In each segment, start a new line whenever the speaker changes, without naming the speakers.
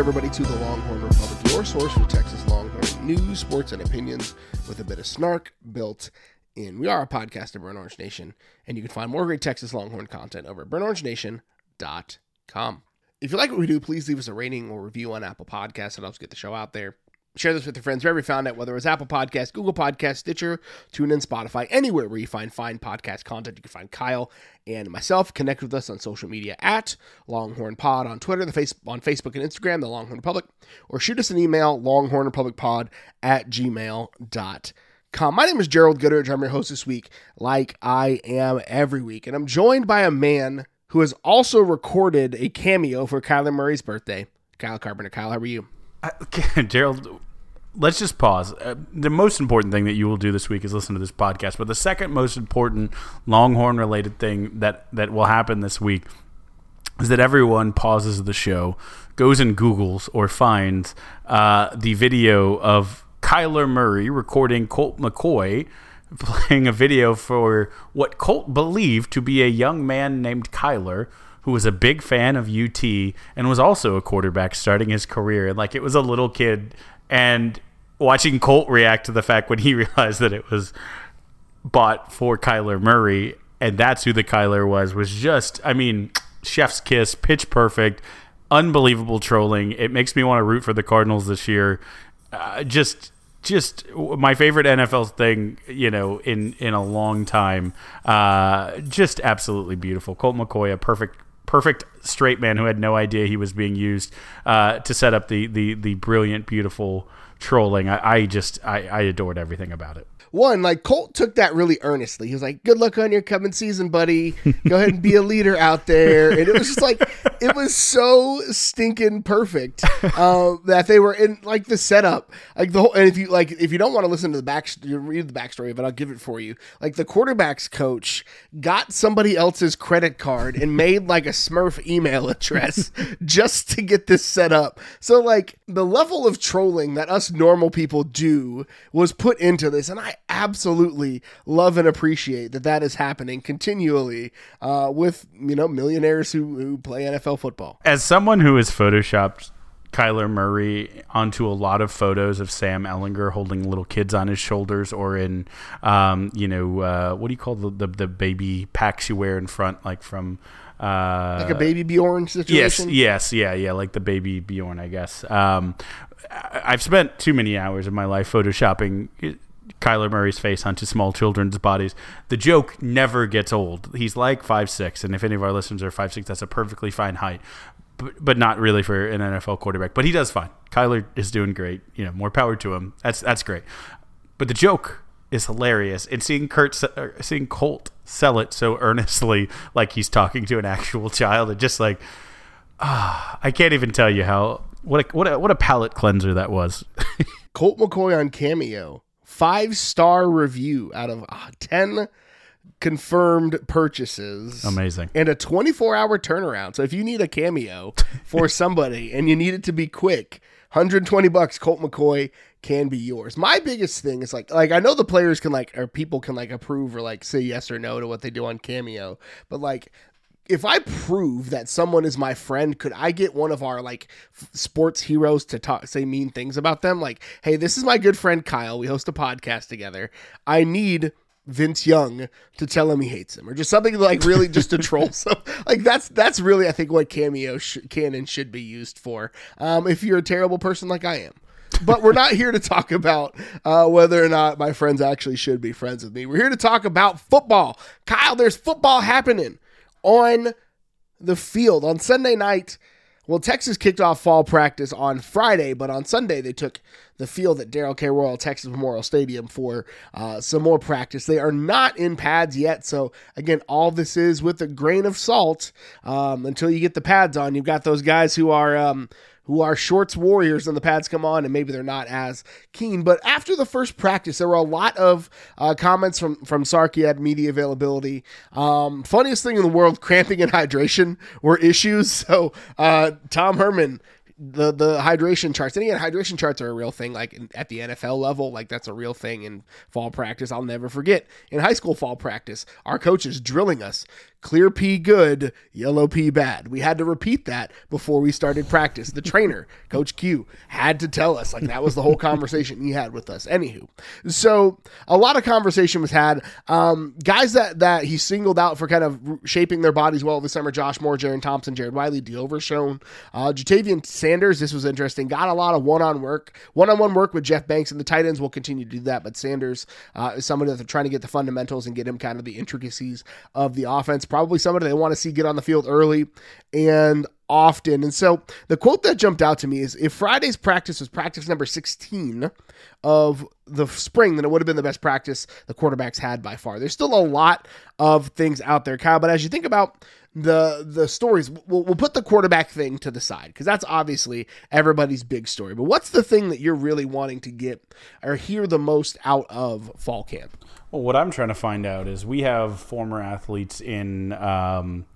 everybody to the Longhorn Republic, your source for Texas Longhorn news, sports, and opinions with a bit of snark built in. We are a podcast of Burnt Orange Nation, and you can find more great Texas Longhorn content over at burnorangenation.com. If you like what we do, please leave us a rating or review on Apple Podcasts. It helps get the show out there. Share this with your friends wherever you found it, whether it's Apple Podcasts, Google Podcasts, Stitcher, TuneIn, Spotify, anywhere where you find fine podcast content. You can find Kyle and myself. Connect with us on social media at Longhorn Pod on Twitter, the face on Facebook and Instagram, the Longhorn Republic, or shoot us an email, longhornrepublicpod at gmail.com. My name is Gerald Goodrich. I'm your host this week, like I am every week. And I'm joined by a man who has also recorded a cameo for Kyler Murray's birthday. Kyle Carpenter. Kyle, how are you?
Gerald, let's just pause. Uh, the most important thing that you will do this week is listen to this podcast. But the second most important Longhorn related thing that that will happen this week is that everyone pauses the show, goes and Googles or finds uh, the video of Kyler Murray recording Colt McCoy playing a video for what Colt believed to be a young man named Kyler who was a big fan of UT and was also a quarterback starting his career. And like it was a little kid and watching Colt react to the fact when he realized that it was bought for Kyler Murray and that's who the Kyler was was just I mean chef's kiss, pitch perfect, unbelievable trolling. It makes me want to root for the Cardinals this year. Uh, just just my favorite NFL thing, you know, in in a long time. Uh, just absolutely beautiful. Colt McCoy, a perfect perfect straight man who had no idea he was being used uh, to set up the the the brilliant, beautiful trolling. I, I just I, I adored everything about it
one, like Colt took that really earnestly. He was like, "Good luck on your coming season, buddy. Go ahead and be a leader out there." And it was just like it was so stinking perfect uh, that they were in like the setup, like the whole. And if you like, if you don't want to listen to the back, read the backstory of it. I'll give it for you. Like the quarterbacks coach got somebody else's credit card and made like a Smurf email address just to get this set up. So like the level of trolling that us normal people do was put into this, and I absolutely love and appreciate that that is happening continually uh, with you know millionaires who, who play NFL football.
As someone who has photoshopped Kyler Murray onto a lot of photos of Sam Ehlinger holding little kids on his shoulders, or in, um, you know, uh, what do you call the, the, the baby packs you wear in front, like from. Uh,
like a baby Bjorn situation.
Yes, yes, yeah, yeah, like the baby Bjorn, I guess. Um, I've spent too many hours of my life photoshopping Kyler Murray's face onto small children's bodies. The joke never gets old. He's like five six, and if any of our listeners are five six, that's a perfectly fine height, but, but not really for an NFL quarterback. But he does fine. Kyler is doing great. You know, more power to him. That's that's great. But the joke is hilarious, and seeing Kurt, uh, seeing Colt sell it so earnestly, like he's talking to an actual child, and just like, ah, I can't even tell you how what a, what a, what a palate cleanser that was.
Colt McCoy on Cameo five star review out of uh, 10 confirmed purchases.
Amazing.
And a 24 hour turnaround. So if you need a cameo for somebody and you need it to be quick, 120 bucks Colt McCoy can be yours. My biggest thing is like like I know the players can like or people can like approve or like say yes or no to what they do on Cameo, but like if I prove that someone is my friend, could I get one of our like f- sports heroes to talk, say mean things about them? Like, hey, this is my good friend Kyle. We host a podcast together. I need Vince Young to tell him he hates him, or just something like really just to troll. So like that's that's really I think what cameo sh- canon should be used for. Um, if you're a terrible person like I am. But we're not here to talk about uh, whether or not my friends actually should be friends with me. We're here to talk about football. Kyle, there's football happening on the field on Sunday night. Well, Texas kicked off fall practice on Friday, but on Sunday they took the field at Darrell K. Royal Texas Memorial Stadium for uh, some more practice. They are not in pads yet, so again, all this is with a grain of salt um, until you get the pads on. You've got those guys who are um, who are shorts warriors and the pads come on and maybe they're not as keen. But after the first practice, there were a lot of uh, comments from from Sarky at media availability. Um, funniest thing in the world, cramping and hydration were issues. So uh, Tom Herman the the hydration charts and again hydration charts are a real thing like in, at the NFL level like that's a real thing in fall practice I'll never forget in high school fall practice our coaches drilling us clear pea good, yellow pea bad. We had to repeat that before we started practice. The trainer, Coach Q, had to tell us. Like that was the whole conversation he had with us. Anywho, so a lot of conversation was had. Um, guys that that he singled out for kind of shaping their bodies well this summer: Josh Moore, Jerrin Thompson, Jared Wiley, D'Overshone, uh, Ja'Tavion Sanders. This was interesting. Got a lot of one-on work, one-on-one work with Jeff Banks, and the tight ends will continue to do that. But Sanders uh, is somebody that they're trying to get the fundamentals and get him kind of the intricacies of the offense probably somebody they want to see get on the field early and often. And so the quote that jumped out to me is if Friday's practice was practice number 16 of the spring, then it would have been the best practice the quarterbacks had by far. There's still a lot of things out there, Kyle, but as you think about the the stories, we'll, we'll put the quarterback thing to the side because that's obviously everybody's big story. But what's the thing that you're really wanting to get or hear the most out of fall camp?
Well, what I'm trying to find out is we have former athletes in um,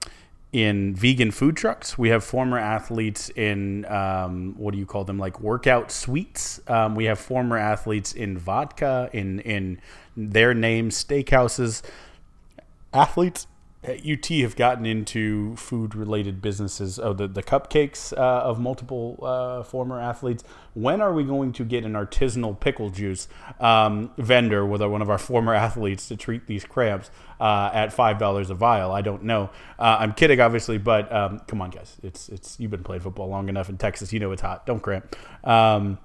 in vegan food trucks. We have former athletes in um, what do you call them, like workout suites. Um, we have former athletes in vodka, in in their name steakhouses. Athletes at UT have gotten into food related businesses. Oh, the, the cupcakes uh, of multiple uh, former athletes. When are we going to get an artisanal pickle juice um, vendor with one of our former athletes to treat these cramps uh, at five dollars a vial? I don't know. Uh, I'm kidding, obviously, but um, come on, guys. It's it's you've been playing football long enough in Texas. You know it's hot. Don't cramp. Um,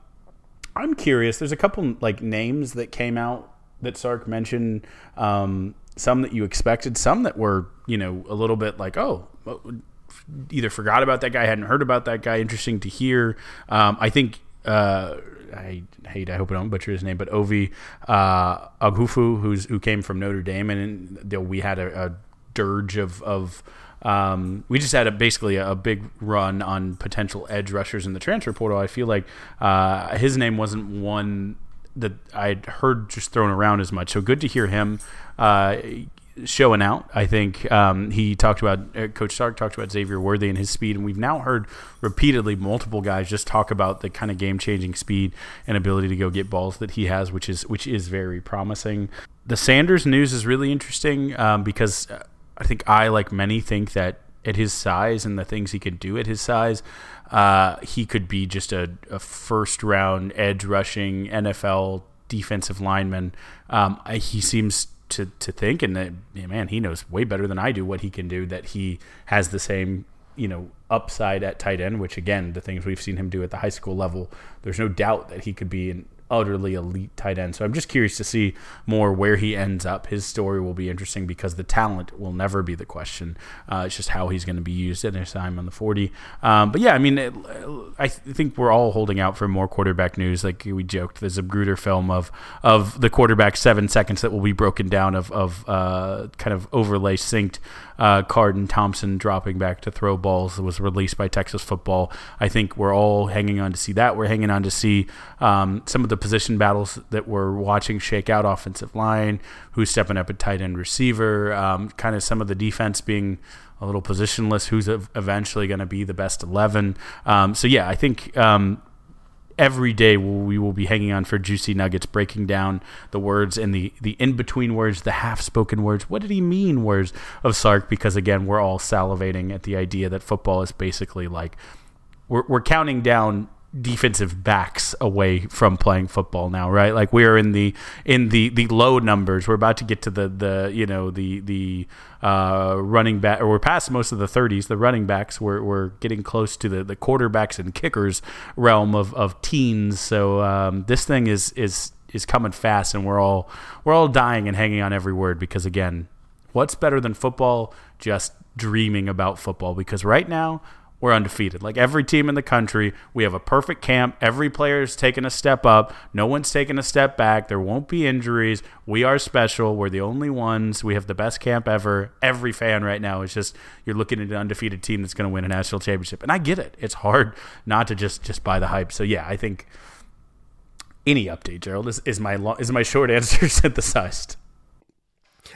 I'm curious. There's a couple like names that came out that Sark mentioned um, some that you expected, some that were, you know, a little bit like, oh, either forgot about that guy, hadn't heard about that guy. Interesting to hear. Um, I think. Uh, I hate. I hope I don't butcher his name, but Ovie uh, Oghoufo, who's who came from Notre Dame, and, we had a, a dirge of of um, we just had a, basically a, big run on potential edge rushers in the transfer portal. I feel like uh, his name wasn't one that I'd heard just thrown around as much. So good to hear him uh, showing out. I think um, he talked about uh, Coach Sark talked about Xavier Worthy and his speed, and we've now heard repeatedly multiple guys just talk about the kind of game changing speed and ability to go get balls that he has, which is which is very promising. The Sanders news is really interesting um, because uh, I think I, like many, think that at his size and the things he could do at his size, uh, he could be just a, a, first round edge rushing NFL defensive lineman. Um, he seems to, to think, and that, man, he knows way better than I do what he can do, that he has the same, you know, upside at tight end, which again, the things we've seen him do at the high school level, there's no doubt that he could be an utterly elite tight end. So I'm just curious to see more where he ends up. His story will be interesting because the talent will never be the question. Uh, it's just how he's going to be used at his time on the 40. Um, but yeah, I mean, it, I think we're all holding out for more quarterback news. Like we joked, the Zapruder film of of the quarterback seven seconds that will be broken down of of uh, kind of overlay synced uh, Thompson dropping back to throw balls was released by Texas football. I think we're all hanging on to see that. We're hanging on to see um, some of the position battles that we're watching shake out offensive line, who's stepping up at tight end receiver, um, kind of some of the defense being a little positionless, who's eventually going to be the best 11. Um, so, yeah, I think um, every day we will be hanging on for juicy nuggets, breaking down the words and the, the in between words, the half spoken words. What did he mean, words of Sark? Because again, we're all salivating at the idea that football is basically like we're, we're counting down defensive backs away from playing football now, right? Like we are in the in the the low numbers. We're about to get to the the you know the the uh, running back, or we're past most of the 30s. The running backs, we're we're getting close to the the quarterbacks and kickers realm of of teens. So um, this thing is is is coming fast, and we're all we're all dying and hanging on every word because again, what's better than football? Just dreaming about football because right now we're undefeated. Like every team in the country, we have a perfect camp. Every player is taking a step up. No one's taking a step back. There won't be injuries. We are special. We're the only ones. We have the best camp ever. Every fan right now is just you're looking at an undefeated team that's going to win a national championship. And I get it. It's hard not to just just buy the hype. So yeah, I think any update, Gerald, is, is my is my short answer synthesized.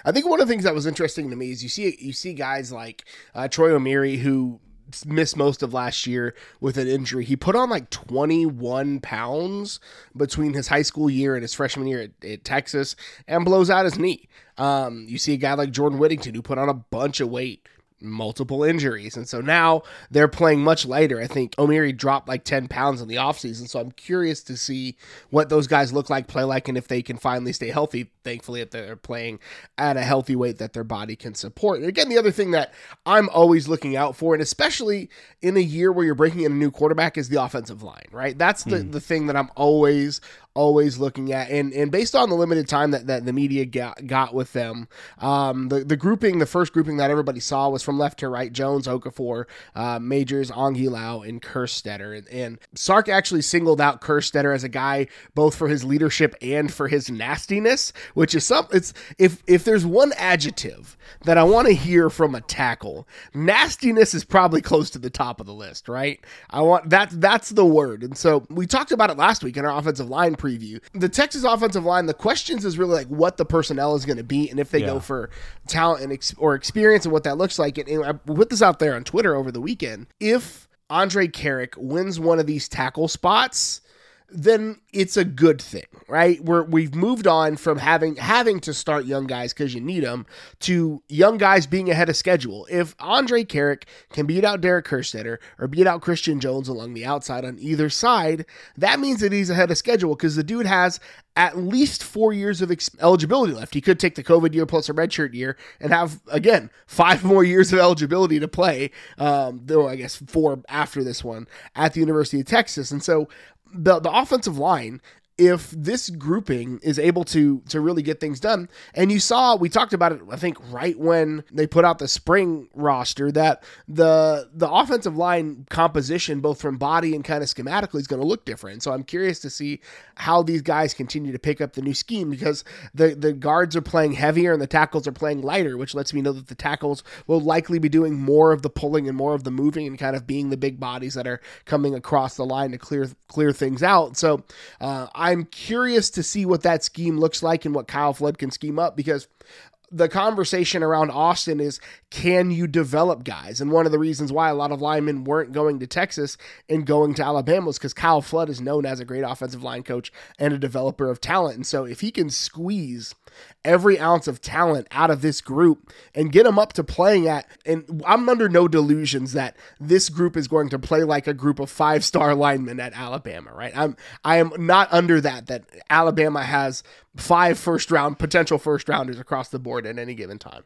I think one of the things that was interesting to me is you see you see guys like uh, Troy Omeire who missed most of last year with an injury. He put on like 21 pounds between his high school year and his freshman year at, at Texas and blows out his knee. Um, you see a guy like Jordan Whittington who put on a bunch of weight multiple injuries. And so now they're playing much lighter. I think Omeire dropped like 10 pounds in the offseason. So I'm curious to see what those guys look like, play like, and if they can finally stay healthy. Thankfully, if they're playing at a healthy weight that their body can support. And again, the other thing that I'm always looking out for, and especially in a year where you're breaking in a new quarterback, is the offensive line, right? That's the, mm. the thing that I'm always always looking at. And and based on the limited time that, that the media got, got with them, um, the, the grouping, the first grouping that everybody saw was from left to right Jones, Okafor, uh, Majors, Angilau, and Kerstetter. And, and Sark actually singled out Kerstetter as a guy both for his leadership and for his nastiness, which is some it's if if there's one adjective that I want to hear from a tackle, nastiness is probably close to the top of the list, right? I want that that's the word. And so we talked about it last week in our offensive line preview. The Texas offensive line, the questions is really like what the personnel is going to be and if they yeah. go for talent and ex- or experience and what that looks like. And, and I put this out there on Twitter over the weekend. If Andre Karic wins one of these tackle spots, then it's a good thing, right? We're we've moved on from having having to start young guys because you need them to young guys being ahead of schedule. If Andre Karic can beat out Derek Kerstetter or beat out Christian Jones along the outside on either side, that means that he's ahead of schedule because the dude has at least four years of ex- eligibility left. He could take the COVID year plus a redshirt year and have again five more years of eligibility to play. Um, though I guess four after this one at the University of Texas, and so the the offensive line if this grouping is able to to really get things done. And you saw we talked about it i think right when they put out the spring roster that the the offensive line composition both from body and kind of schematically is going to look different. So i'm curious to see how these guys continue to pick up the new scheme because the the guards are playing heavier and the tackles are playing lighter which lets me know that the tackles will likely be doing more of the pulling and more of the moving and kind of being the big bodies that are coming across the line to clear clear things out. So uh, I'm curious to see what that scheme looks like and what Kyle Flood can scheme up because the conversation around Austin is can you develop guys? And one of the reasons why a lot of linemen weren't going to Texas and going to Alabama was because Kyle Flood is known as a great offensive line coach and a developer of talent. And so if he can squeeze every ounce of talent out of this group and get them up to playing at and I'm under no delusions that this group is going to play like a group of five-star linemen at Alabama, right? I'm I am not under that that Alabama has five first round potential first rounders across the board at any given time.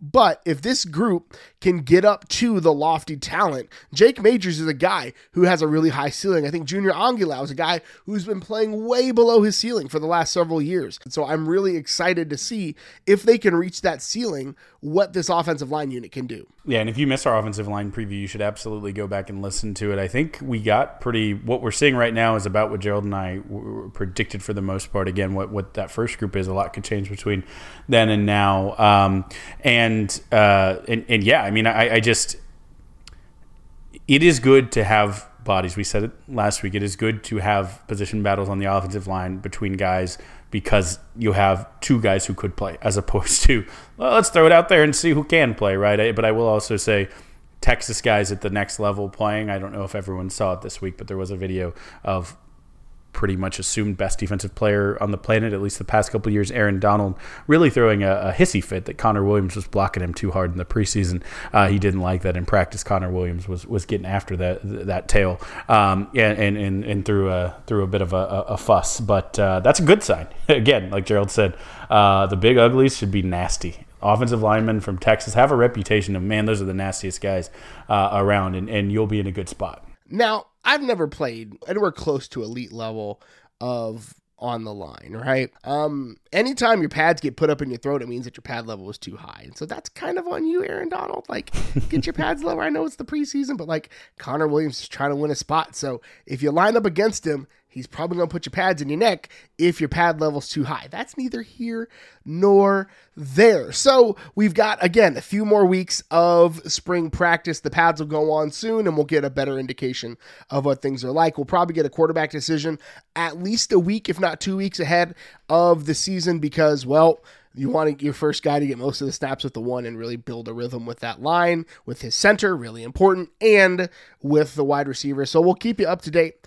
But if this group can get up to the lofty talent, Jake Majors is a guy who has a really high ceiling. I think Junior Angilau is a guy who's been playing way below his ceiling for the last several years. So I'm really excited to see if they can reach that ceiling, what this offensive line unit can do.
Yeah, and if you missed our offensive line preview, you should absolutely go back and listen to it. I think we got pretty. What we're seeing right now is about what Gerald and I predicted for the most part. Again, what what that first group is, a lot could change between then and now. Um, and uh, and and yeah, I mean, I, I just it is good to have bodies. We said it last week. It is good to have position battles on the offensive line between guys because you have two guys who could play as opposed to well, let's throw it out there and see who can play, right? But I will also say Texas guys at the next level playing. I don't know if everyone saw it this week, but there was a video of pretty much assumed best defensive player on the planet, at least the past couple years, Aaron Donald, really throwing a, a, hissy fit that Connor Williams was blocking him too hard in the preseason. Uh, he didn't like that in practice. Connor Williams was, was getting after that that tail um, and, and, and through a through a bit of a, a fuss. But uh, that's a good sign. Again, like Gerald said, uh, the big uglies should be nasty. Offensive linemen from Texas have a reputation of man, those are the nastiest guys uh, around, and, and you'll be in a good spot.
Now, I've never played anywhere close to elite level of on the line, right? Um, anytime your pads get put up in your throat, it means that your pad level is too high. And so that's kind of on you, Aaron Donald. Like, get your pads lower. I know it's the preseason, but like Connor Williams is trying to win a spot. So if you line up against him, he's probably going to put your pads in your neck if your pad level's too high. That's neither here nor there. So we've got, again, a few more weeks of spring practice. The pads will go on soon and we'll get a better indication of what things are like. We'll probably get a quarterback decision at least a week, if not two weeks ahead of the season because, well, you want your first guy to get most of the snaps with the one and really build a rhythm with that line, with his center, really important, and with the wide receiver. So we'll keep you up to date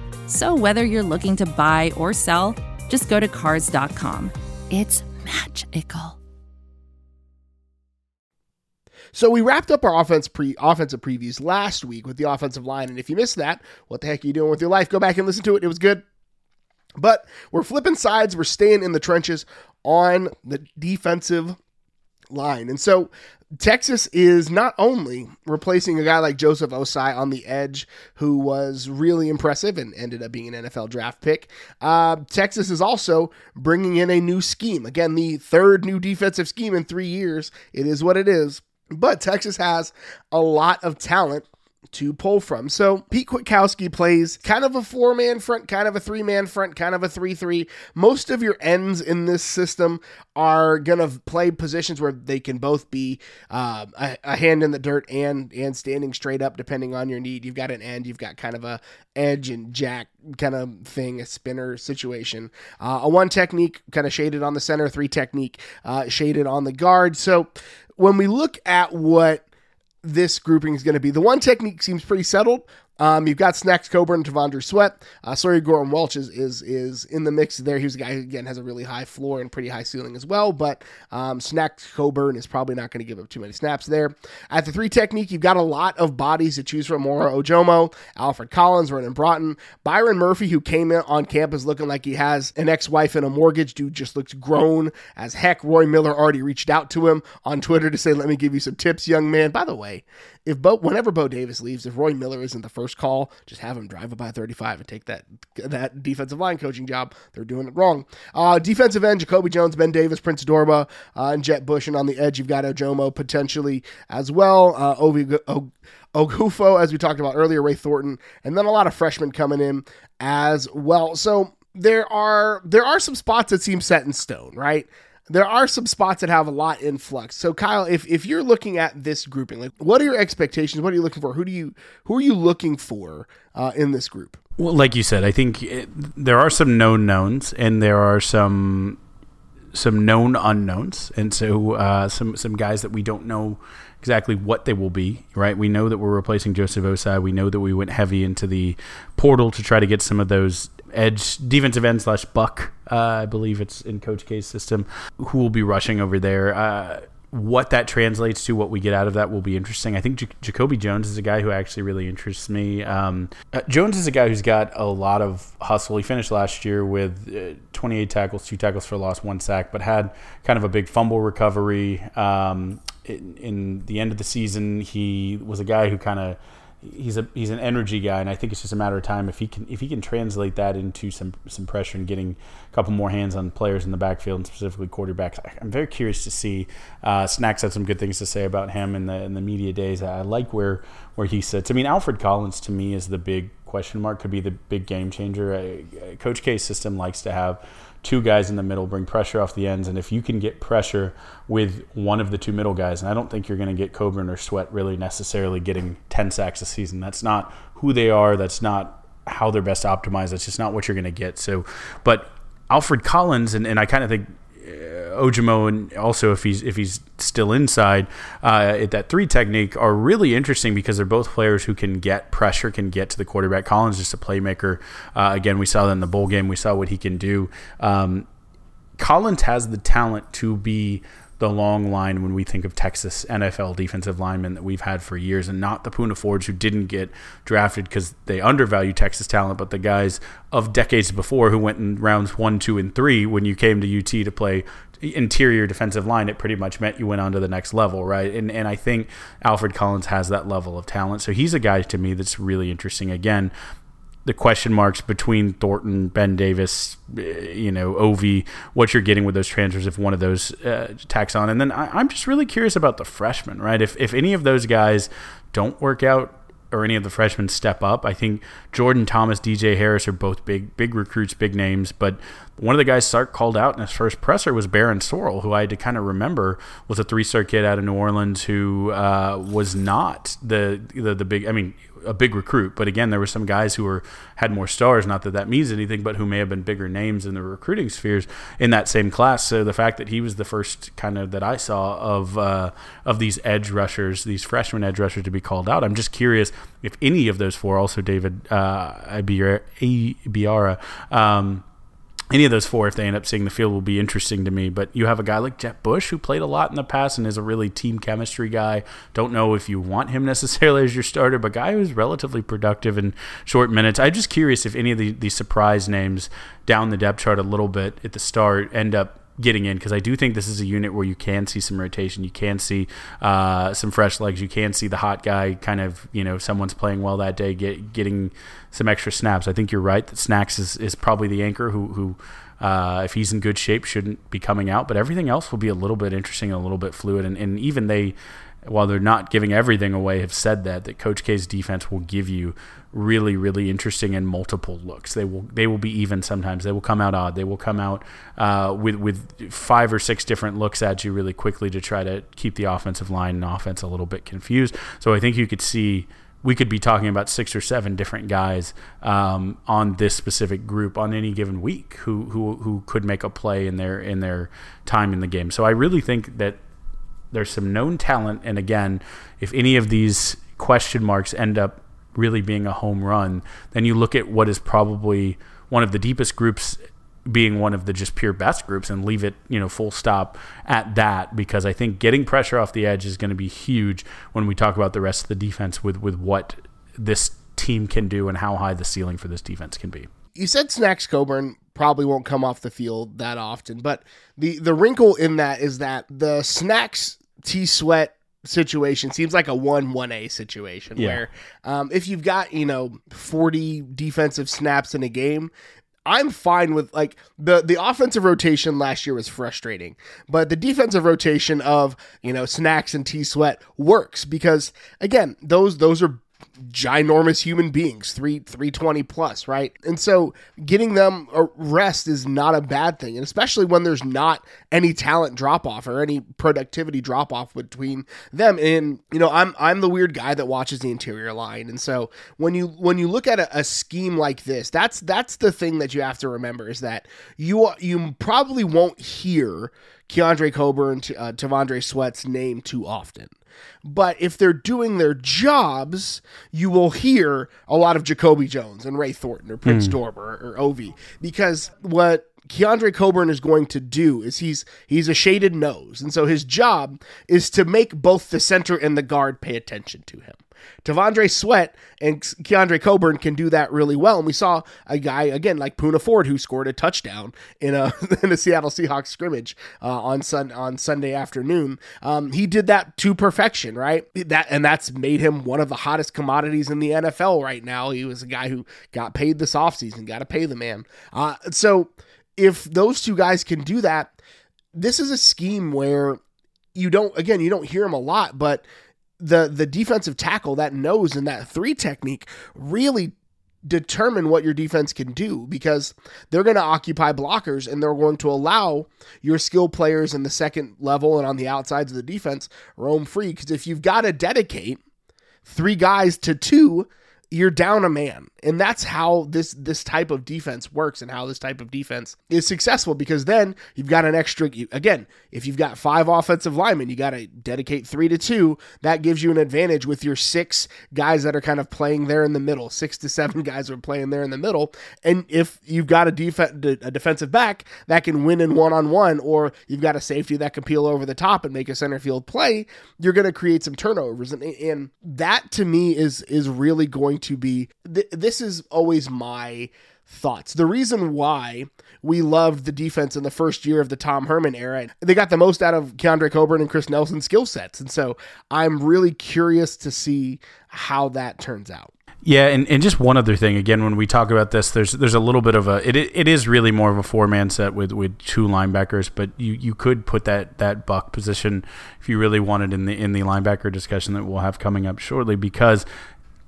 So whether you're looking to buy or sell, just go to cars.com. It's magical.
So we wrapped up our offense pre offensive previews last week with the offensive line, and if you missed that, what the heck are you doing with your life? Go back and listen to it. It was good. But we're flipping sides. We're staying in the trenches on the defensive line. And so Texas is not only replacing a guy like Joseph Ossai on the edge, who was really impressive and ended up being an NFL draft pick. Uh, Texas is also bringing in a new scheme. Again, the third new defensive scheme in three years. It is what it is. But Texas has a lot of talent to pull from. So Pete Kwiatkowski plays kind of a four man front, kind of a three man front, kind of a 3 3. Most of your ends in this system are to play positions where they can both be uh, a, a, hand in the dirt and and standing straight up, depending on your need. You've got an end, you've got kind of a edge and jack kind of thing, a spinner situation. Uh, a one technique kind of shaded on the center, three technique uh, shaded on the guard. So when we look at what this grouping is going to be. The one technique seems pretty settled. Um, you've got Snacks Coburn, T'Vondre Sweat. Uh, sorry, Gordon Welch is, is is in the mix there. He's a guy who, again, has a really high floor and pretty high ceiling as well. But um, Snacks Coburn is probably not going to give up too many snaps there. At the three technique, you've got a lot of bodies to choose from. Moro Ojomo, Alfred Collins, Vernon Broughton, Byron Murphy, who came in on campus looking like he has an ex-wife and a mortgage. Dude just looks grown as heck. Roy Miller already reached out to him on Twitter to say, "Let me give you some tips, young man." By the way, if Bo, whenever Bo Davis leaves, if Roy Miller isn't the first call, just have him drive by 35 and take that that defensive line coaching job. They're doing it wrong. Uh, defensive end, Jacoby Jones, Ben Davis, Prince Dorbah, uh, and Jett Bush. And on the edge, you've got Ojomo potentially as well. Uh, Ovie, o- Oghoufo, as we talked about earlier, Ray Thornton, and then a lot of freshmen coming in as well. So there are there are some spots that seem set in stone, right? There are some spots that have a lot in flux. So Kyle, if, if you're looking at this grouping, like what are your expectations? What are you looking for? Who do you who are you looking for uh, in this group?
Well, like you said, I think it, there are some known knowns and there are some some known unknowns, and so uh, some some guys that we don't know exactly what they will be. Right? We know that we're replacing Joseph Ossai. We know that we went heavy into the portal to try to get some of those edge defensive end slash buck. Uh, I believe it's in Coach K's system. Who will be rushing over there? Uh, what that translates to, what we get out of that will be interesting. I think J- Jacoby Jones is a guy who actually really interests me. Um, uh, Jones is a guy who's got a lot of hustle. He finished last year with uh, 28 tackles, two tackles for loss, one sack, but had kind of a big fumble recovery. Um, in, in, the end of the season, he was a guy who kind of he's a he's an energy guy, and I think it's just a matter of time if he can if he can translate that into some some pressure and getting a couple more hands on players in the backfield and specifically quarterbacks. I'm very curious to see. Uh, Snacks had some good things to say about him in the in the media days. I like where where he sits. I mean, Alfred Collins to me is the big question mark. Could be the big game changer. Uh, Coach K's system likes to have two guys in the middle, bring pressure off the ends. And if you can get pressure with one of the two middle guys, and I don't think you're going to get Coburn or Sweat really necessarily getting 10 sacks a season. That's not who they are. That's not how they're best optimized. That's just not what you're going to get. So, but Alfred Collins, and, and I kind of think Ojomo and also if he's if he's still inside uh, at that three technique are really interesting because they're both players who can get pressure, can get to the quarterback. Collins just a playmaker. Uh, again, we saw that in the bowl game. We saw what he can do. Um, Collins has the talent to be the long line when we think of Texas NFL defensive linemen that we've had for years, and not the Poona Fords who didn't get drafted because they undervalue Texas talent, but the guys of decades before who went in rounds one, two, and three when you came to UT to play interior defensive line, it pretty much meant you went on to the next level, right? And and I think Alfred Collins has that level of talent, so he's a guy to me that's really interesting. Again, the question marks between Thornton, Ben Davis, eh, you know, Ovie, what you're getting with those transfers if one of those uh, tacks on. And then I, am just really curious about the freshmen, right? If, if any of those guys don't work out or any of the freshmen step up, I think Jordan Thomas, DJ Harris are both big, big recruits, big names. But one of the guys Sark called out in his first presser was Barryn Sorrell, who I had to kind of remember was a three-star kid out of New Orleans who uh, was not the, the the big. I mean, a big recruit. But again, there were some guys who were had more stars. Not that that means anything, but who may have been bigger names in the recruiting spheres in that same class. So the fact that he was the first kind of that I saw of uh, of these edge rushers, these freshman edge rushers to be called out. I'm just curious if any of those four, also David uh, Abiara, um, any of those four, if they end up seeing the field, will be interesting to me. But you have a guy like Jett Bush who played a lot in the past and is a really team chemistry guy. Don't know if you want him necessarily as your starter, but guy who's relatively productive in short minutes. I'm just curious if any of the, the surprise names down the depth chart a little bit at the start end up getting in because I do think this is a unit where you can see some rotation, you can see uh, some fresh legs, you can see the hot guy kind of you know someone's playing well that day, get getting some extra snaps. I think you're right that Snacks is, is probably the anchor who who. Uh, if he's in good shape, shouldn't be coming out, but everything else will be a little bit interesting, a little bit fluid, and, and even they while they're not giving everything away, have said that that Coach K's defense will give you really, really interesting and multiple looks. They will they will be even sometimes. They will come out odd. They will come out uh, with with five or six different looks at you really quickly to try to keep the offensive line and offense a little bit confused. So I think you could see we could be talking about six or seven different guys um, on this specific group on any given week who who who could make a play in their in their time in the game. So I really think that there's some known talent, and again, if any of these question marks end up really being a home run, then you look at what is probably one of the deepest groups being one of the just pure best groups and leave it, you know, full stop at that because I think getting pressure off the edge is going to be huge when we talk about the rest of the defense with with what this team can do and how high the ceiling for this defense can be.
You said Snacks Coburn probably won't come off the field that often, but the the wrinkle in that is that the Snacks T Sweat situation seems like a 1 1A situation yeah. where um, if you've got, you know, 40 defensive snaps in a game, I'm fine with like the the offensive rotation last year was frustrating, but the defensive rotation of you know snacks and T sweat works because again those those are ginormous human beings, three three twenty plus, right? And so getting them a rest is not a bad thing, and especially when there's not any talent drop off or any productivity drop off between them. And you know, I'm I'm the weird guy that watches the interior line, and so when you when you look at a, a scheme like this, that's that's the thing that you have to remember is that you you probably won't hear Keondre Coburn, uh, T'Vondre Sweat's name too often. But if they're doing their jobs, you will hear a lot of Jacoby Jones and Ray Thornton or Prince mm. Dorbah or, or Ovie because what Keondre Coburn is going to do is he's he's a shaded nose, and so his job is to make both the center and the guard pay attention to him. T'Vondre Sweat and Keondre Coburn can do that really well. And we saw a guy again like Poona Ford who scored a touchdown in a in a Seattle Seahawks scrimmage uh, on sun on Sunday afternoon. Um, he did that to perfection, right? That and that's made him one of the hottest commodities in the NFL right now. He was a guy who got paid this offseason, got to pay the man. Uh, so if those two guys can do that, this is a scheme where you don't again you don't hear him a lot, but the the defensive tackle that nose and that three technique really determine what your defense can do because they're going to occupy blockers and they're going to allow your skill players in the second level and on the outsides of the defense roam free. Because if you've got to dedicate three guys to two you're down a man. And that's how this this type of defense works and how this type of defense is successful because then you've got an extra again if you've got five offensive linemen you got to dedicate three to two. That gives you an advantage with your six guys that are kind of playing there in the middle six to seven guys are playing there in the middle. And if you've got a, def- a defensive back that can win in one-on-one or you've got a safety that can peel over the top and make a center field play you're going to create some turnovers. And, and that to me is is really going to be th- this is always my thoughts. The reason why we loved the defense in the first year of the Tom Herman era, they got the most out of Keondre Coburn and Chris Nelson skill sets. And so I'm really curious to see how that turns out.
Yeah, and, and just one other thing. Again, when we talk about this, there's there's a little bit of a it it is really more of a four man set with, with two linebackers, but you, you could put that, that buck position if you really wanted in the in the linebacker discussion that we'll have coming up shortly because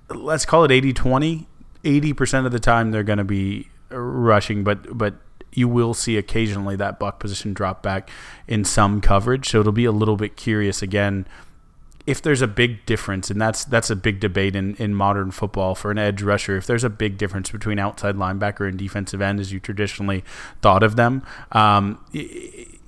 let's call it 80-20. 80% of the time they're going to be rushing, but but you will see occasionally that buck position drop back in some coverage. So it'll be a little bit curious again if there's a big difference, and that's that's a big debate in, in modern football for an edge rusher. If there's a big difference between outside linebacker and defensive end, as you traditionally thought of them, um,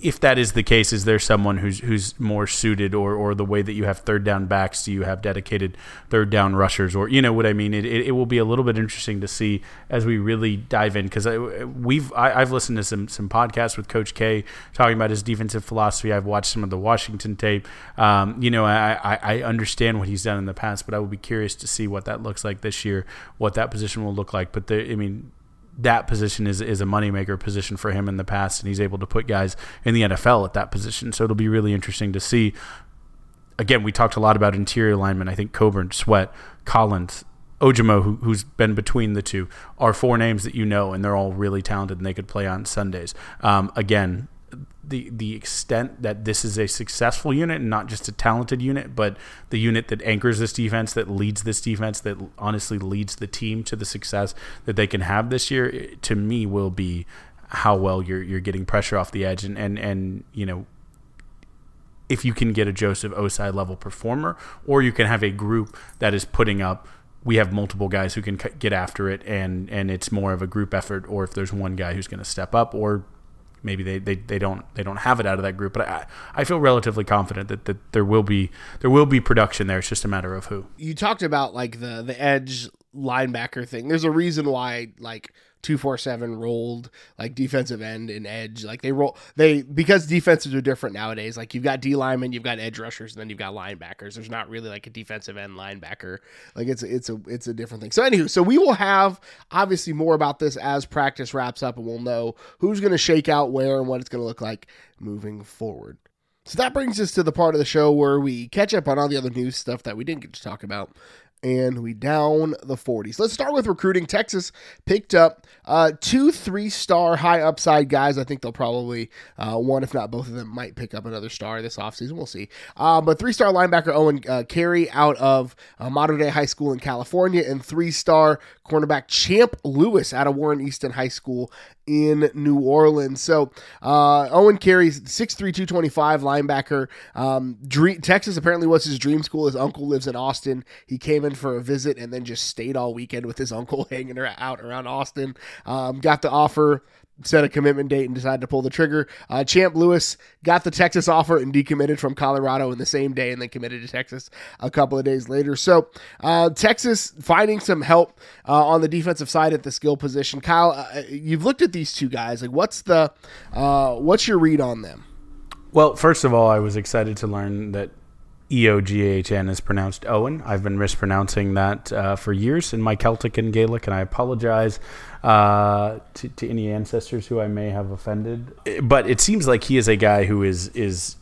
if that is the case, is there someone who's who's more suited, or or the way that you have third down backs? Do you have dedicated third down rushers, or you know what I mean? It, it, it will be a little bit interesting to see as we really dive in because we've I, have listened to some some podcasts with Coach K talking about his defensive philosophy. I've watched some of the Washington tape. Um, you know, I, I, I understand what he's done in the past, but I will be curious to see what that looks like this year, what that position will look like. But the, I mean that position is is a moneymaker position for him in the past, and he's able to put guys in the NFL at that position. So it'll be really interesting to see. Again, we talked a lot about interior linemen. I think Coburn, Sweat, Collins, Ojomo, who, who's been between the two, are four names that you know, and they're all really talented, and they could play on Sundays. Um, again, the the extent that this is a successful unit and not just a talented unit, but the unit that anchors this defense, that leads this defense, that honestly leads the team to the success that they can have this year, to me will be how well you're you're getting pressure off the edge and and and you know if you can get a Joseph Ossai level performer, or you can have a group that is putting up. We have multiple guys who can get after it, and and it's more of a group effort. Or if there's one guy who's going to step up, or maybe they, they, they don't they don't have it out of that group. But I, I feel relatively confident that, that there will be there will be production there. It's just a matter of who.
You talked about like the the edge linebacker thing. There's a reason why like 247 rolled like defensive end and edge. Like they roll they because defenses are different nowadays. Like you've got D linemen, you've got edge rushers, and then you've got linebackers. There's not really like a defensive end linebacker. Like it's it's a it's a different thing. So anywho, so we will have obviously more about this as practice wraps up, and we'll know who's going to shake out where and what it's going to look like moving forward. So that brings us to the part of the show where we catch up on all the other news stuff that we didn't get to talk about and we down the 40s. Let's start with recruiting. Texas picked up uh, two three star high upside guys. I think they'll probably, uh, one, if not both of them, might pick up another star this offseason. We'll see. Uh, but three star linebacker Owen uh, Carey out of uh, Mater Dei High School in California, and three star cornerback Champ Lewis out of Warren Easton High School in New Orleans. So uh, Owen Carey's 6'3", 225 linebacker. Um, dream, Texas apparently was his dream school. His uncle lives in Austin. He came in for a visit and then just stayed all weekend with his uncle hanging out around Austin. Um, got the offer set a commitment date and decided to pull the trigger. Uh, Champ Lewis got the Texas offer and decommitted from Colorado in the same day and then committed to Texas a couple of days later. So uh, Texas finding some help uh, on the defensive side at the skill position. Kyle, uh, you've looked at these two guys. Like, what's the uh, what's your read on them?
Well, first of all, I was excited to learn that E O G H N is pronounced Owen. I've been mispronouncing that uh, for years in my Celtic and Gaelic, and I apologize uh, to, to any ancestors who I may have offended. But it seems like he is a guy who is is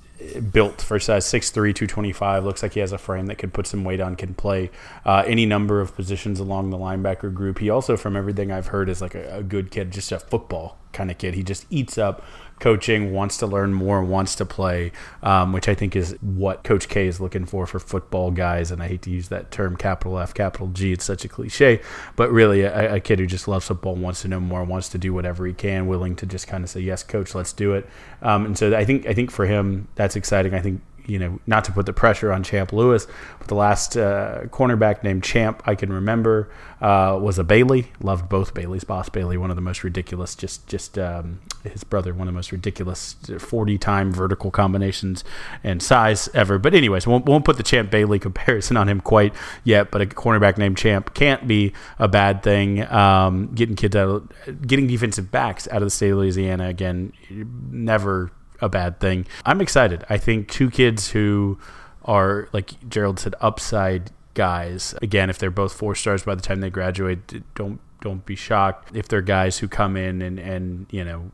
built for size 6'3", 225. Looks like he has a frame that could put some weight on, can play uh, any number of positions along the linebacker group. He also, from everything I've heard, is like a, a good kid, just a football kind of kid. He just eats up coaching, wants to learn more, wants to play, um, which I think is what Coach K is looking for for football guys. And I hate to use that term, capital F, capital G. It's such a cliche, but really a, a kid who just loves football, wants to know more, wants to do whatever he can, willing to just kind of say, "Yes, coach, let's do it." Um, and so I think I think for him that's exciting. I think you know, not to put the pressure on Champ Lewis, but the last uh, cornerback named Champ I can remember uh, was a Bailey. Loved both Baileys. Boss Bailey, one of the most ridiculous, just just um, his brother, one of the most ridiculous forty-time vertical combinations and size ever. But anyways, won't won't put the Champ Bailey comparison on him quite yet. But a cornerback named Champ can't be a bad thing. Um, getting kids out, getting defensive backs out of the state of Louisiana again, never a bad thing. I'm excited. I think two kids who are like Gerald said, upside guys. Again, if they're both four stars by the time they graduate, don't don't be shocked if they're guys who come in and and you know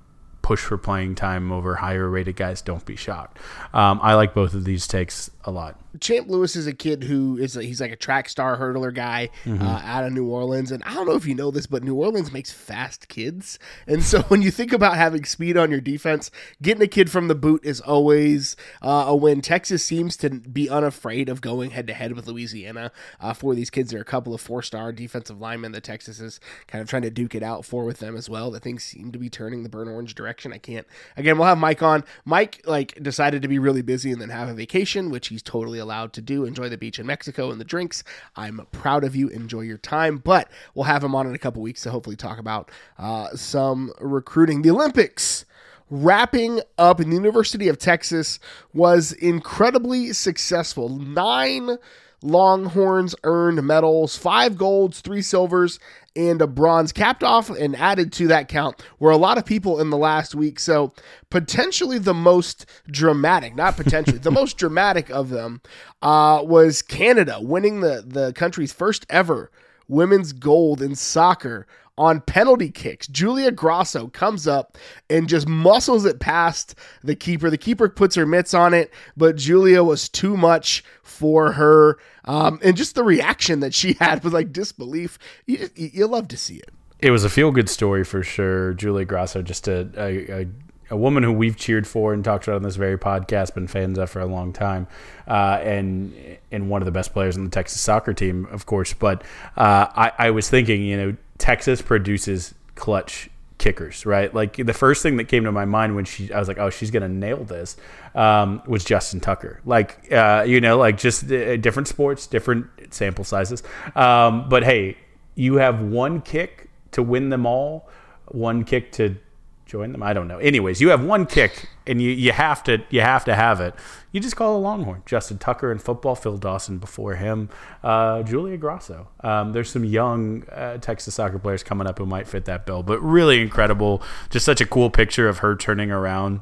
push for playing time over higher rated guys. Don't be shocked. Um, I like both of these takes a lot.
Champ Lewis is a kid who is a, he's like a track star hurdler guy mm-hmm. uh, out of New Orleans, and I don't know if you know this, but New Orleans makes fast kids, and so when you think about having speed on your defense, getting a kid from the boot is always uh, a win. Texas seems to be unafraid of going head to head with Louisiana uh, for these kids. There are a couple of four star defensive linemen that Texas is kind of trying to duke it out for with them as well. That things seem to be turning the burn orange direction. I can't again. We'll have Mike on. Mike like decided to be really busy and then have a vacation, which he's totally allowed to do. Enjoy the beach in Mexico and the drinks. I'm proud of you. Enjoy your time. But we'll have him on in a couple weeks to hopefully talk about uh, some recruiting. The Olympics wrapping up in the University of Texas was incredibly successful. Nine Longhorns earned medals, five golds, three silvers, and a bronze, capped off and added to that count were a lot of people in the last week. So, potentially the most dramatic, not potentially, the most dramatic of them uh, was Canada winning the, the country's first ever women's gold in soccer on penalty kicks. Julia Grosso comes up and just muscles it past the keeper. The keeper puts her mitts on it, but Julia was too much for her. Um, and just the reaction that she had was like disbelief. You, you love to see it.
It was a feel good story for sure. Julia Grosso, just a, a, a a woman who we've cheered for and talked about on this very podcast, been fans of for a long time, uh, and and one of the best players on the Texas soccer team, of course. But uh, I, I was thinking, you know, Texas produces clutch kickers, right? Like the first thing that came to my mind when she, I was like, oh, she's gonna nail this, um, was Justin Tucker. Like, uh, you know, like just uh, different sports, different sample sizes. Um, but hey, you have one kick to win them all, one kick to join them. I don't know. Anyways, you have one kick and you, you have to you have to have it. You just call a Longhorn. Justin Tucker in football, Phil Dawson before him, uh, Julia Grosso. Um, there's some young uh, Texas soccer players coming up who might fit that bill, but really incredible. Just such a cool picture of her turning around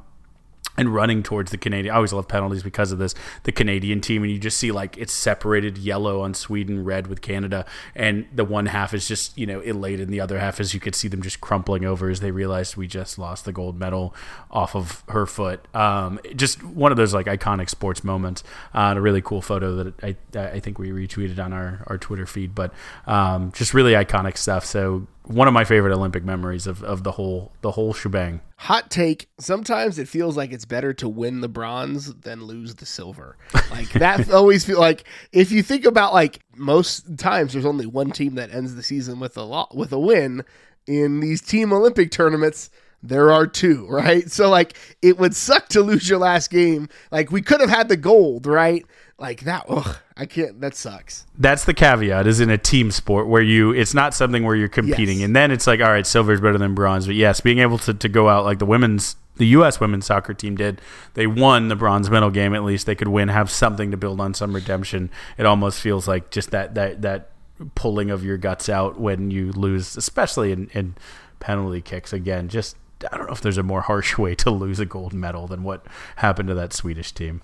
and running towards the Canadian. I always love penalties because of this. The Canadian team, and you just see like it's separated yellow on Sweden, red with Canada, and the one half is just you know elated, and the other half is you could see them just crumpling over as they realized we just lost the gold medal off of her foot. Um, just one of those like iconic sports moments. Uh, a really cool photo that I I think we retweeted on our our Twitter feed, but um, just really iconic stuff. So one of my favorite Olympic memories of, of the whole the whole shebang.
Hot take. Sometimes it feels like it's better to win the bronze than lose the silver. Like that always feel like if you think about like most times there's only one team that ends the season with a lot with a win. In these team Olympic tournaments, there are two, right? So like it would suck to lose your last game. Like we could have had the gold, right? Like that. Ugh, I can't. That sucks.
That's the caveat. Is in a team sport where you, it's not something where you're competing, yes. and then it's like, all right, silver's better than bronze. But yes, being able to to go out like the women's, the U.S. women's soccer team did, they won the bronze medal game. At least they could win, have something to build on, some redemption. It almost feels like just that that that pulling of your guts out when you lose, especially in, in penalty kicks. Again, just I don't know if there's a more harsh way to lose a gold medal than what happened to that Swedish team.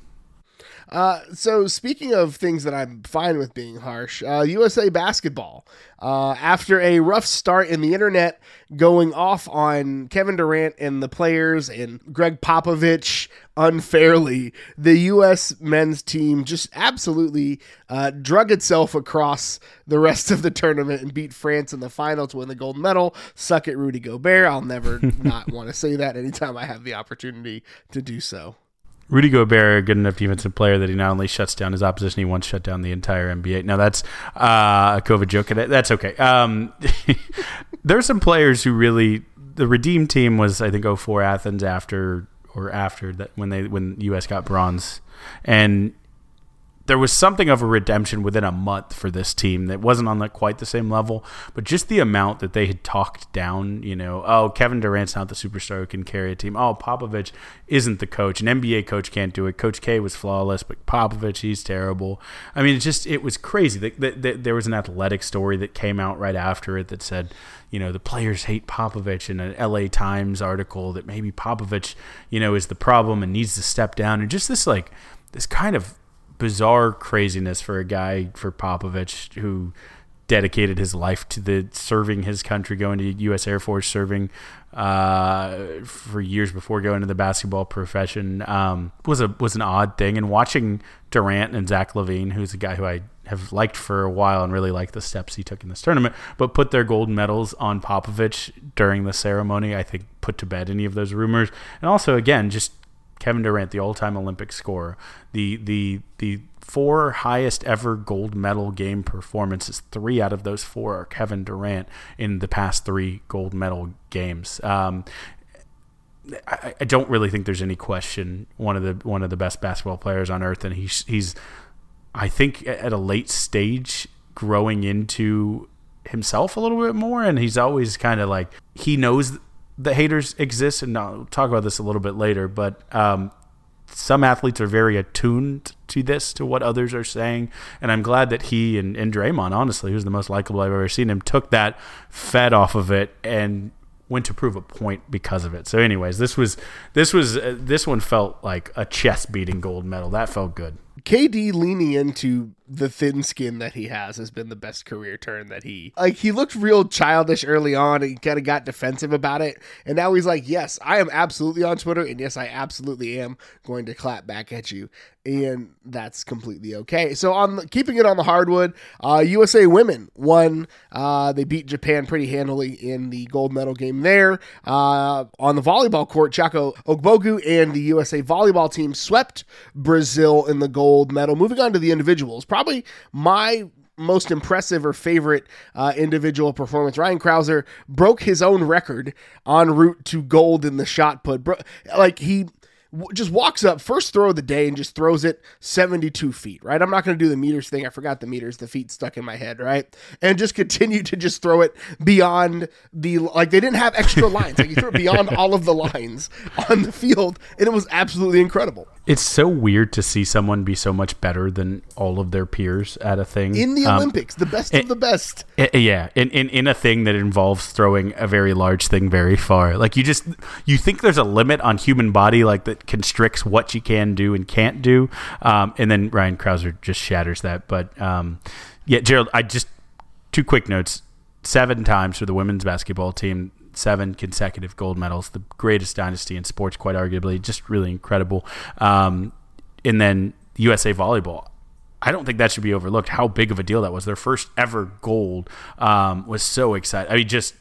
Uh, so speaking of things that I'm fine with being harsh, uh, USA basketball. Uh, after a rough start in the internet going off on Kevin Durant and the players and Gregg Popovich unfairly, the U.S. men's team just absolutely uh, drug itself across the rest of the tournament and beat France in the final to win the gold medal. Suck it, Rudy Gobert. I'll never not want to say that anytime I have the opportunity to do so.
Rudy Gobert, a good enough defensive player that he not only shuts down his opposition, he once shut down the entire NBA. Now that's uh, a COVID joke, that's okay. Um, there are some players who really the redeem team was I think 04 Athens after or after that when they when US got bronze, and there was something of a redemption within a month for this team that wasn't on like quite the same level, but just the amount that they had talked down, you know, oh, Kevin Durant's not the superstar who can carry a team. Oh, Popovich isn't the coach. An NBA coach can't do it. Coach K was flawless, but Popovich, he's terrible. I mean, it just, it was crazy. The, the, the, there was an athletic story that came out right after it that said, you know, the players hate Popovich in an LA Times article that maybe Popovich, you know, is the problem and needs to step down. And just this, like, this kind of bizarre craziness for a guy for Popovich who dedicated his life to the serving his country, going to U.S. Air Force, serving uh, for years before going to the basketball profession um, was a was an odd thing. And watching Durant and Zach LaVine, who's a guy who I have liked for a while and really like the steps he took in this tournament, but put their gold medals on Popovich during the ceremony, I think put to bed any of those rumors. And also, again, just Kevin Durant, the all-time Olympic scorer, the the the four highest ever gold medal game performances. Three out of those four are Kevin Durant in the past three gold medal games. Um, I, I, don't really think there's any question one of the one of the best basketball players on earth, and he's he's I think at a late stage growing into himself a little bit more, and he's always kind of like he knows the haters exist, and I'll talk about this a little bit later. But um, some athletes are very attuned to this, to what others are saying, and I'm glad that he and, and Draymond, honestly, who's the most likable I've ever seen him, took that, fed off of it, and went to prove a point because of it. So, anyways, this was this was uh, this one felt like a chest beating gold medal. That felt good.
KD leaning into the thin skin that he has has been the best career turn that he like he looked real childish early on and kind of got defensive about it. And now he's like yes i am absolutely on twitter and yes i absolutely am going to clap back at you. And that's completely okay. So on the, keeping it on the hardwood uh, usa women won. Uh, they beat japan pretty handily in the gold medal game there. Uh, on the volleyball court Chiaka Ogbogu and the usa volleyball team swept brazil in the gold medal. Moving on to the individuals probably my most impressive or favorite uh, individual performance. Ryan Crouser broke his own record en route to gold in the shot put. Bro- like he just walks up first throw of the day and just throws it 72 feet right? I'm not going to do the meters thing. I forgot the meters. The feet stuck in my head right? And just continue to just throw it beyond the like they didn't have extra lines. Like you threw it beyond all of the lines on the field and it was absolutely incredible
it's so weird to see someone be so much better than all of their peers at a thing
in the um, Olympics, the best it, of the best.
It, yeah, in, in in a thing that involves throwing a very large thing very far. Like you just you think there's a limit on human body, like that constricts what you can do and can't do, um, and then Ryan Crouser just shatters that. But um, yeah, Gerald, I just two quick notes. Seven times for the women's basketball team seven consecutive gold medals, the greatest dynasty in sports, quite arguably, just really incredible. Um, and then USA Volleyball. I don't think that should be overlooked. How big of a deal that was. Their first ever gold um, was so exciting. I mean, just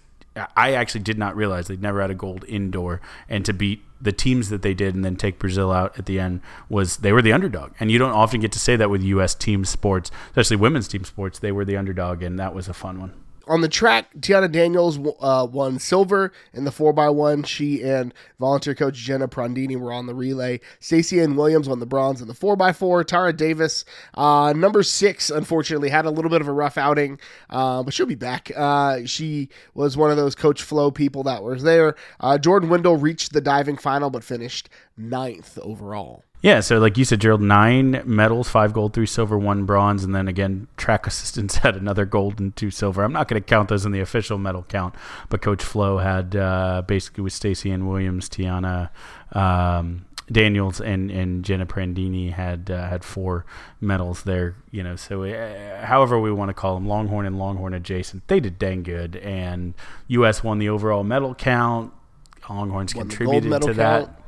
I actually did not realize they'd never had a gold indoor, and to beat the teams that they did and then take Brazil out at the end was they were the underdog. And you don't often get to say that with U.S. team sports, especially women's team sports. They were the underdog, and that was a fun one
on the track, Teahna Daniels uh, won silver in the 4x1. She and volunteer coach Jenna Prandini were on the relay. Stacey Ann Williams won the bronze in the 4x4. Tara Davis, uh, number six, unfortunately, had a little bit of a rough outing, uh, but she'll be back. Uh, she was one of those Coach Flo people that was there. Uh, Jordan Windle reached the diving final, but finished ninth overall.
Yeah, so like you said, Gerald, nine medals, five gold, three silver, one bronze, and then again, track assistants had another gold and two silver. I'm not going to count those in the official medal count, but Coach Flo had uh, basically with Stacey Ann Williams, Teahna, um, Daniels and and Jenna Prandini had uh, had four medals there. You know, so uh, however we want to call them, Longhorn and Longhorn adjacent, they did dang good, and U.S. won the overall medal count. Longhorns won contributed to that.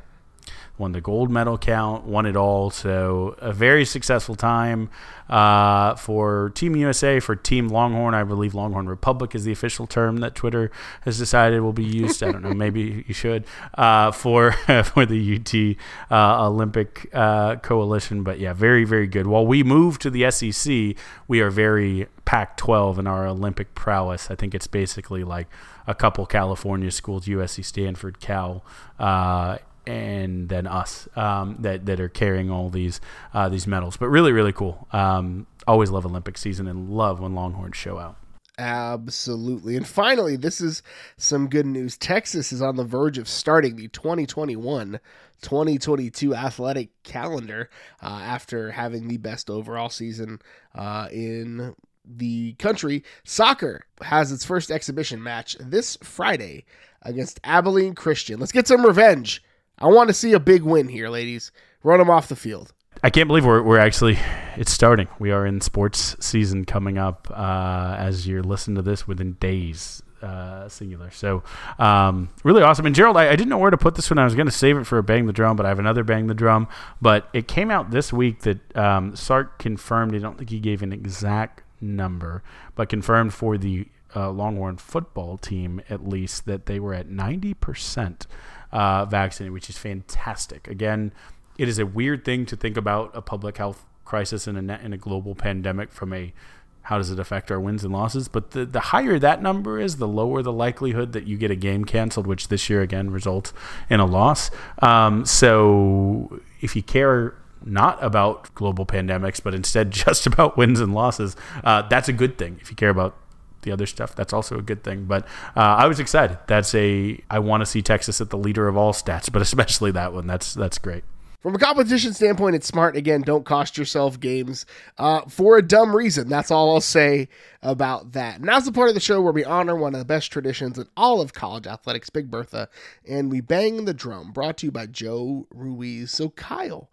Won the gold medal count, won it all. So a very successful time uh, for Team USA, for Team Longhorn. I believe Longhorn Republic is the official term that Twitter has decided will be used. I don't know, maybe you should uh, for for the UT uh, Olympic uh, Coalition. But yeah, very very good. While we move to the SEC, we are very Pac-12 in our Olympic prowess. I think it's basically like a couple California schools, USC, Stanford, Cal, uh, and then us um, that that are carrying all these uh, these medals. But really, really cool. Um, always love Olympic season and love when Longhorns show out.
Absolutely. And finally, this is some good news. Texas is on the verge of starting the 2021 2022 athletic calendar uh, after having the best overall season uh, in the country. Soccer has its first exhibition match this Friday against Abilene Christian. Let's get some revenge I want to see a big win here, ladies. Run them off the field.
I can't believe we're, we're actually it's starting. We are in sports season coming up uh, as you're listening to this within days. Uh, singular. So, um, really awesome. And Gerald, I, I, didn't know where to put this one. I was going to save it for a bang the drum, but I have another bang the drum. But it came out this week that um, Sark confirmed. I don't think he gave an exact number, but confirmed for the uh, Longhorn football team at least that they were at ninety percent uh, vaccinated, which is fantastic. Again, it is a weird thing to think about a public health crisis in a in a global pandemic from a how does it affect our wins and losses? But the, the higher that number is, the lower the likelihood that you get a game canceled, which this year again results in a loss. Um, so if you care not about global pandemics, but instead just about wins and losses, uh, that's a good thing. If you care about the other stuff, that's also a good thing. But uh, I was excited. That's a I want to see Texas at the leader of all stats, but especially that one. That's that's great.
From a competition standpoint, it's smart. Again, don't cost yourself games uh, for a dumb reason. That's all I'll say about that. Now's the part of the show where we honor one of the best traditions in all of college athletics, Big Bertha, and we bang the drum. Brought to you by Joe Ruiz. So, Kyle,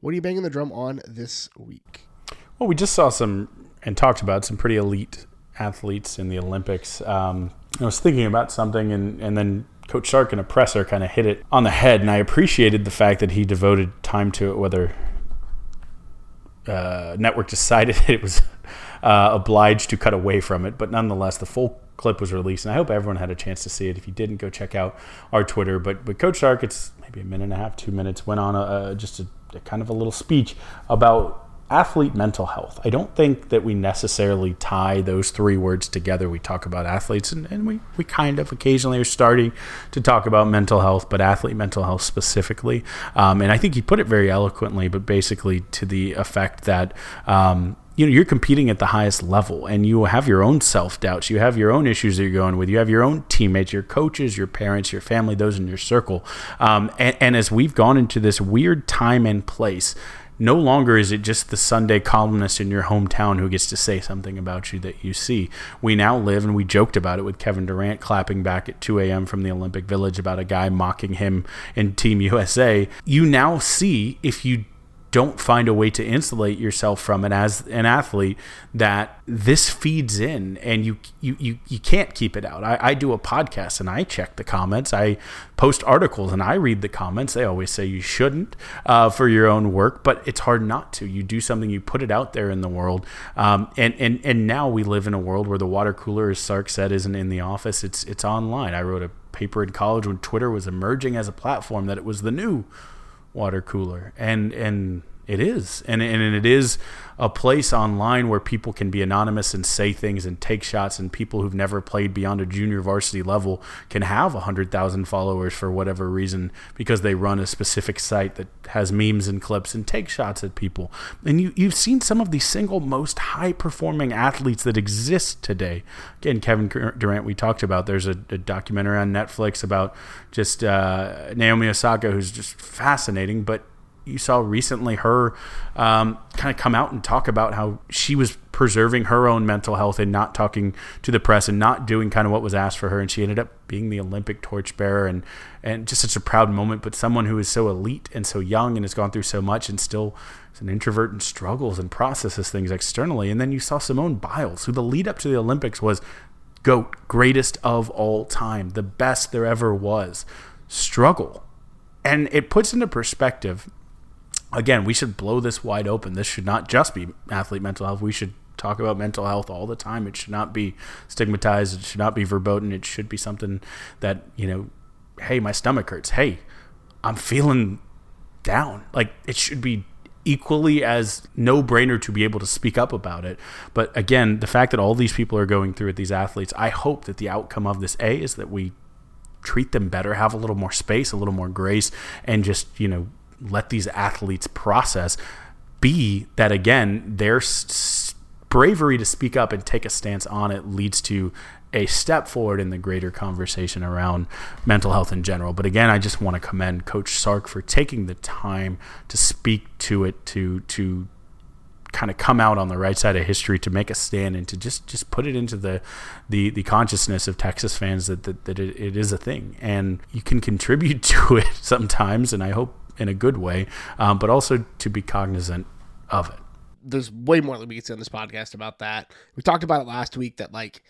what are you banging the drum on this week?
Well, we just saw some and talked about some pretty elite athletes in the Olympics. Um, I was thinking about something, and, and then Coach Sark and a presser kind of hit it on the head, and I appreciated the fact that he devoted time to it, whether uh, network decided it was uh, obliged to cut away from it, but nonetheless, the full clip was released, and I hope everyone had a chance to see it. If you didn't, go check out our Twitter. But but Coach Sark, it's maybe a minute and a half, two minutes, went on a, a just a, a kind of a little speech about athlete mental health. I don't think that we necessarily tie those three words together. We talk about athletes, and, and we, we kind of occasionally are starting to talk about mental health, but athlete mental health specifically. Um, and I think he put it very eloquently, but basically to the effect that. Um, you know you're competing at the highest level and you have your own self-doubts you have your own issues that you're going with you have your own teammates your coaches your parents your family those in your circle um, and, and as we've gone into this weird time and place no longer is it just the Sunday columnist in your hometown who gets to say something about you that you see. We now live, and we joked about it with Kevin Durant clapping back at 2 a.m. from the Olympic Village about a guy mocking him in Team USA. You now see if you don't find a way to insulate yourself from it as an athlete that this feeds in and you you you, you can't keep it out. I, I do a podcast and i check the comments. I post articles and i read the comments. They always say you shouldn't uh, for your own work but it's hard not to. You do something you put it out there in the world. Um, and, and and now we live in a world where the water cooler as sark said isn't in the office. It's it's online. I wrote a paper in college when twitter was emerging as a platform that it was the new water cooler, and and it is, and and it is a place online where people can be anonymous and say things and take shots, and people who've never played beyond a junior varsity level can have a hundred thousand followers for whatever reason because they run a specific site that has memes and clips and take shots at people. And you you've seen some of the single most high performing athletes that exist today. Again, Kevin Durant, we talked about. There's a, a documentary on Netflix about just uh, Naomi Osaka, who's just fascinating, but you saw recently her um, kind of come out and talk about how she was preserving her own mental health and not talking to the press and not doing kind of what was asked for her. And she ended up being the Olympic torchbearer and, and just such a proud moment. But someone who is so elite and so young and has gone through so much and still is an introvert and struggles and processes things externally. And then you saw Simone Biles, who the lead up to the Olympics was GOAT, greatest of all time, the best there ever was, struggle. And it puts into perspective again, we should blow this wide open. This should not just be athlete mental health. We should talk about mental health all the time. It should not be stigmatized. It should not be verboten. It should be something that, you know, hey, my stomach hurts. Hey, I'm feeling down. Like it should be equally as no brainer to be able to speak up about it. But again, the fact that all these people are going through it, these athletes, I hope that the outcome of this A is that we treat them better, have a little more space, a little more grace, and just, you know, let these athletes process. B, that again, their s- bravery to speak up and take a stance on it leads to a step forward in the greater conversation around mental health in general. But again, I just want to commend Coach Sark for taking the time to speak to it, to to kind of come out on the right side of history to make a stand and to just just put it into the the, the consciousness of Texas fans that that, that it, it is a thing and you can contribute to it sometimes and I hope in a good way um, but also to be cognizant of it
there's way more that we can say on this podcast about that we talked about it last week that like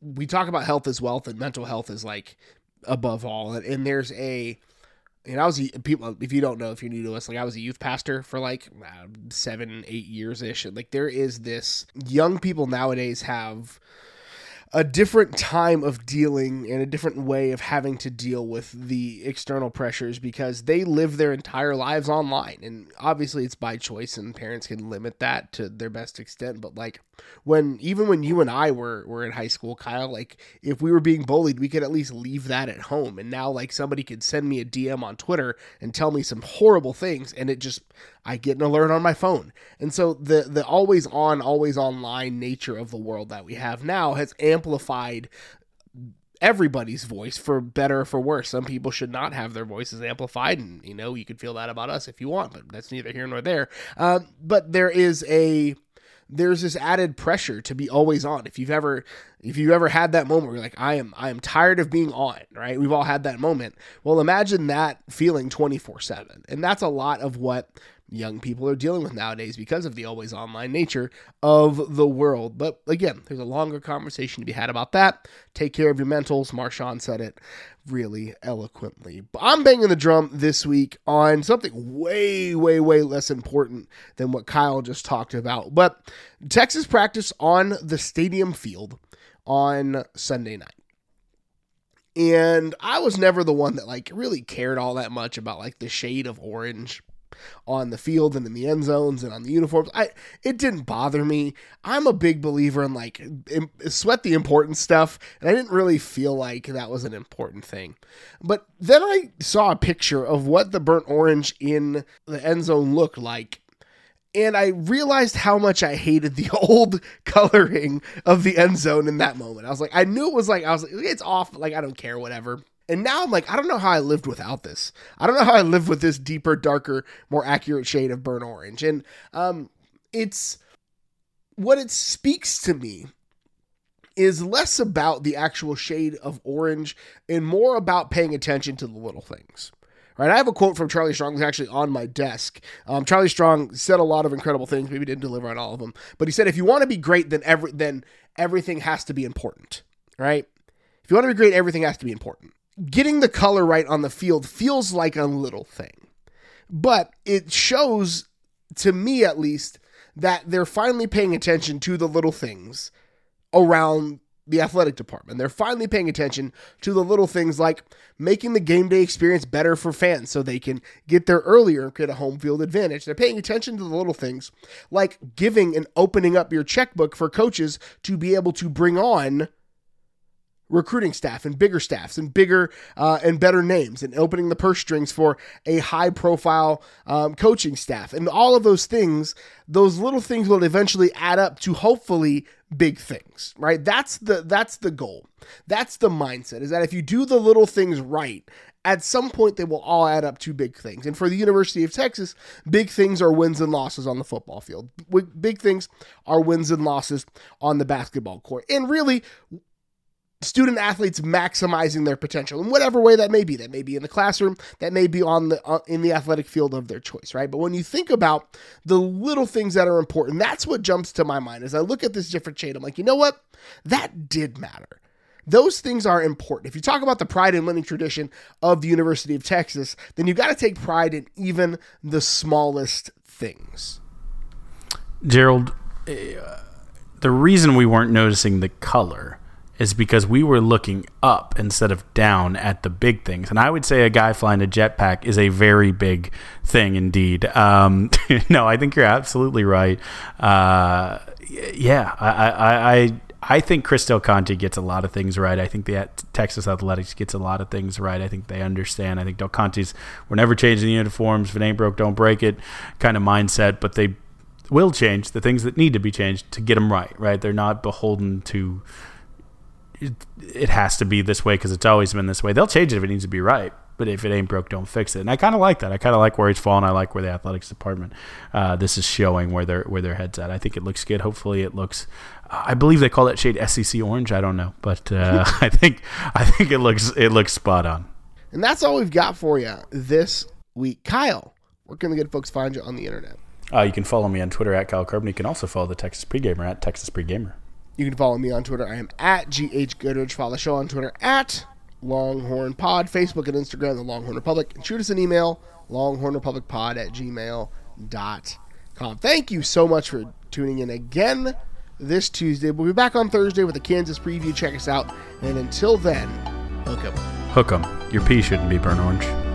we talk about health as wealth and mental health is like above all and, and there's a and I was people. If you don't know, if you're new to us, like I was a youth pastor for like seven, eight years ish. Like there is this young people nowadays have a different time of dealing and a different way of having to deal with the external pressures because they live their entire lives online. And obviously it's by choice and parents can limit that to their best extent. But like when even when you and I were were in high school Kyle like if we were being bullied we could at least leave that at home. And now like somebody could send me a DM on Twitter and tell me some horrible things and it just I get an alert on my phone. And so the the always on, always online nature of the world that we have now has amplified everybody's voice for better or for worse. Some people should not have their voices amplified, and you know you could feel that about us if you want, but that's neither here nor there. Uh, but there is a there's this added pressure to be always on. If you've ever if you've ever had that moment where you're like, I am I am tired of being on, right? We've all had that moment. Well, imagine that feeling 24-7. And that's a lot of what young people are dealing with nowadays because of the always online nature of the world. But again, there's a longer conversation to be had about that. Take care of your mentals. Marshawn said it really eloquently. But I'm banging the drum this week on something way, way, way less important than what Kyle just talked about. But Texas practice on the stadium field on Sunday night. And I was never the one that like really cared all that much about like the shade of orange on the field and in the end zones and on the uniforms. I it didn't bother me. I'm a big believer in like in, sweat the important stuff, and I didn't really feel like that was an important thing. But then I saw a picture of what the burnt orange in the end zone looked like. And I realized how much I hated the old coloring of the end zone in that moment. I was like, I knew it was like, I was like, it's off. Like, I don't care, whatever. And now I'm like, I don't know how I lived without this. I don't know how I lived with this deeper, darker, more accurate shade of burnt orange. And um, it's what it speaks to me is less about the actual shade of orange and more about paying attention to the little things. Right, I have a quote from Charlie Strong that's actually on my desk. Um, Charlie Strong said a lot of incredible things. Maybe didn't deliver on all of them, but he said, "If you want to be great, then every then everything has to be important." Right? If you want to be great, everything has to be important getting the color right on the field feels like a little thing, but it shows, to me at least, that they're finally paying attention to the little things around the athletic department. They're finally paying attention to the little things like making the game day experience better for fans so they can get there earlier and get a home field advantage. They're paying attention to the little things like giving and opening up your checkbook for coaches to be able to bring on recruiting staff and bigger staffs and bigger uh, and better names and opening the purse strings for a high profile um, coaching staff and all of those things those little things will eventually add up to hopefully big things right that's the that's the goal that's the mindset is that if you do the little things right at some point they will all add up to big things. And for the University of Texas, big things are wins and losses on the football field. Big things are wins and losses on the basketball court. And really, student athletes maximizing their potential in whatever way that may be. That may be in the classroom that may be on the uh, in the athletic field of their choice right? But when you think about the little things that are important that's what jumps to my mind. As i look at this different chain i'm like you know what? That did matter. Those things are important. If you talk about the pride and winning tradition of the University of Texas, then you got to take pride in even the smallest things.
Gerald, uh, the reason we weren't noticing the color is because we were looking up instead of down at the big things. And I would say a guy flying a jetpack is a very big thing indeed. Um, no, I think you're absolutely right. Uh, yeah, I, I, I, I think Chris Del Conte gets a lot of things right. I think the Texas Athletics gets a lot of things right. I think they understand. I think Del Conte's we're never changing the uniforms. If it ain't broke, don't break it kind of mindset. But they will change the things that need to be changed to get them right. Right? They're not beholden to it, it has to be this way because it's always been this way. They'll change it if it needs to be right, but if it ain't broke, don't fix it. And I kind of like that. I kind of like where he's fallen. I like where the athletics department uh, this is showing where their where their heads at. I think it looks good. Hopefully, it looks. Uh, I believe they call that shade SEC orange. I don't know, but uh, I think I think it looks it looks spot on.
And that's all we've got for you this week, Kyle. Where can the good folks find you on the internet?
Uh, you can follow me on Twitter at Kyle Carbon. You can also follow the Texas Pregamer at Texas Pregamer.
You can follow me on Twitter. I am at GH Goodrich. Follow the show on Twitter at Longhorn Pod, Facebook and Instagram, The Longhorn Republic. And shoot us an email, longhornrepublicpod at gmail.com. Thank you so much for tuning in again this Tuesday. We'll be back on Thursday with a Kansas preview. Check us out. And until then, hook 'em.
Hook 'em. Your pee shouldn't be burnt orange.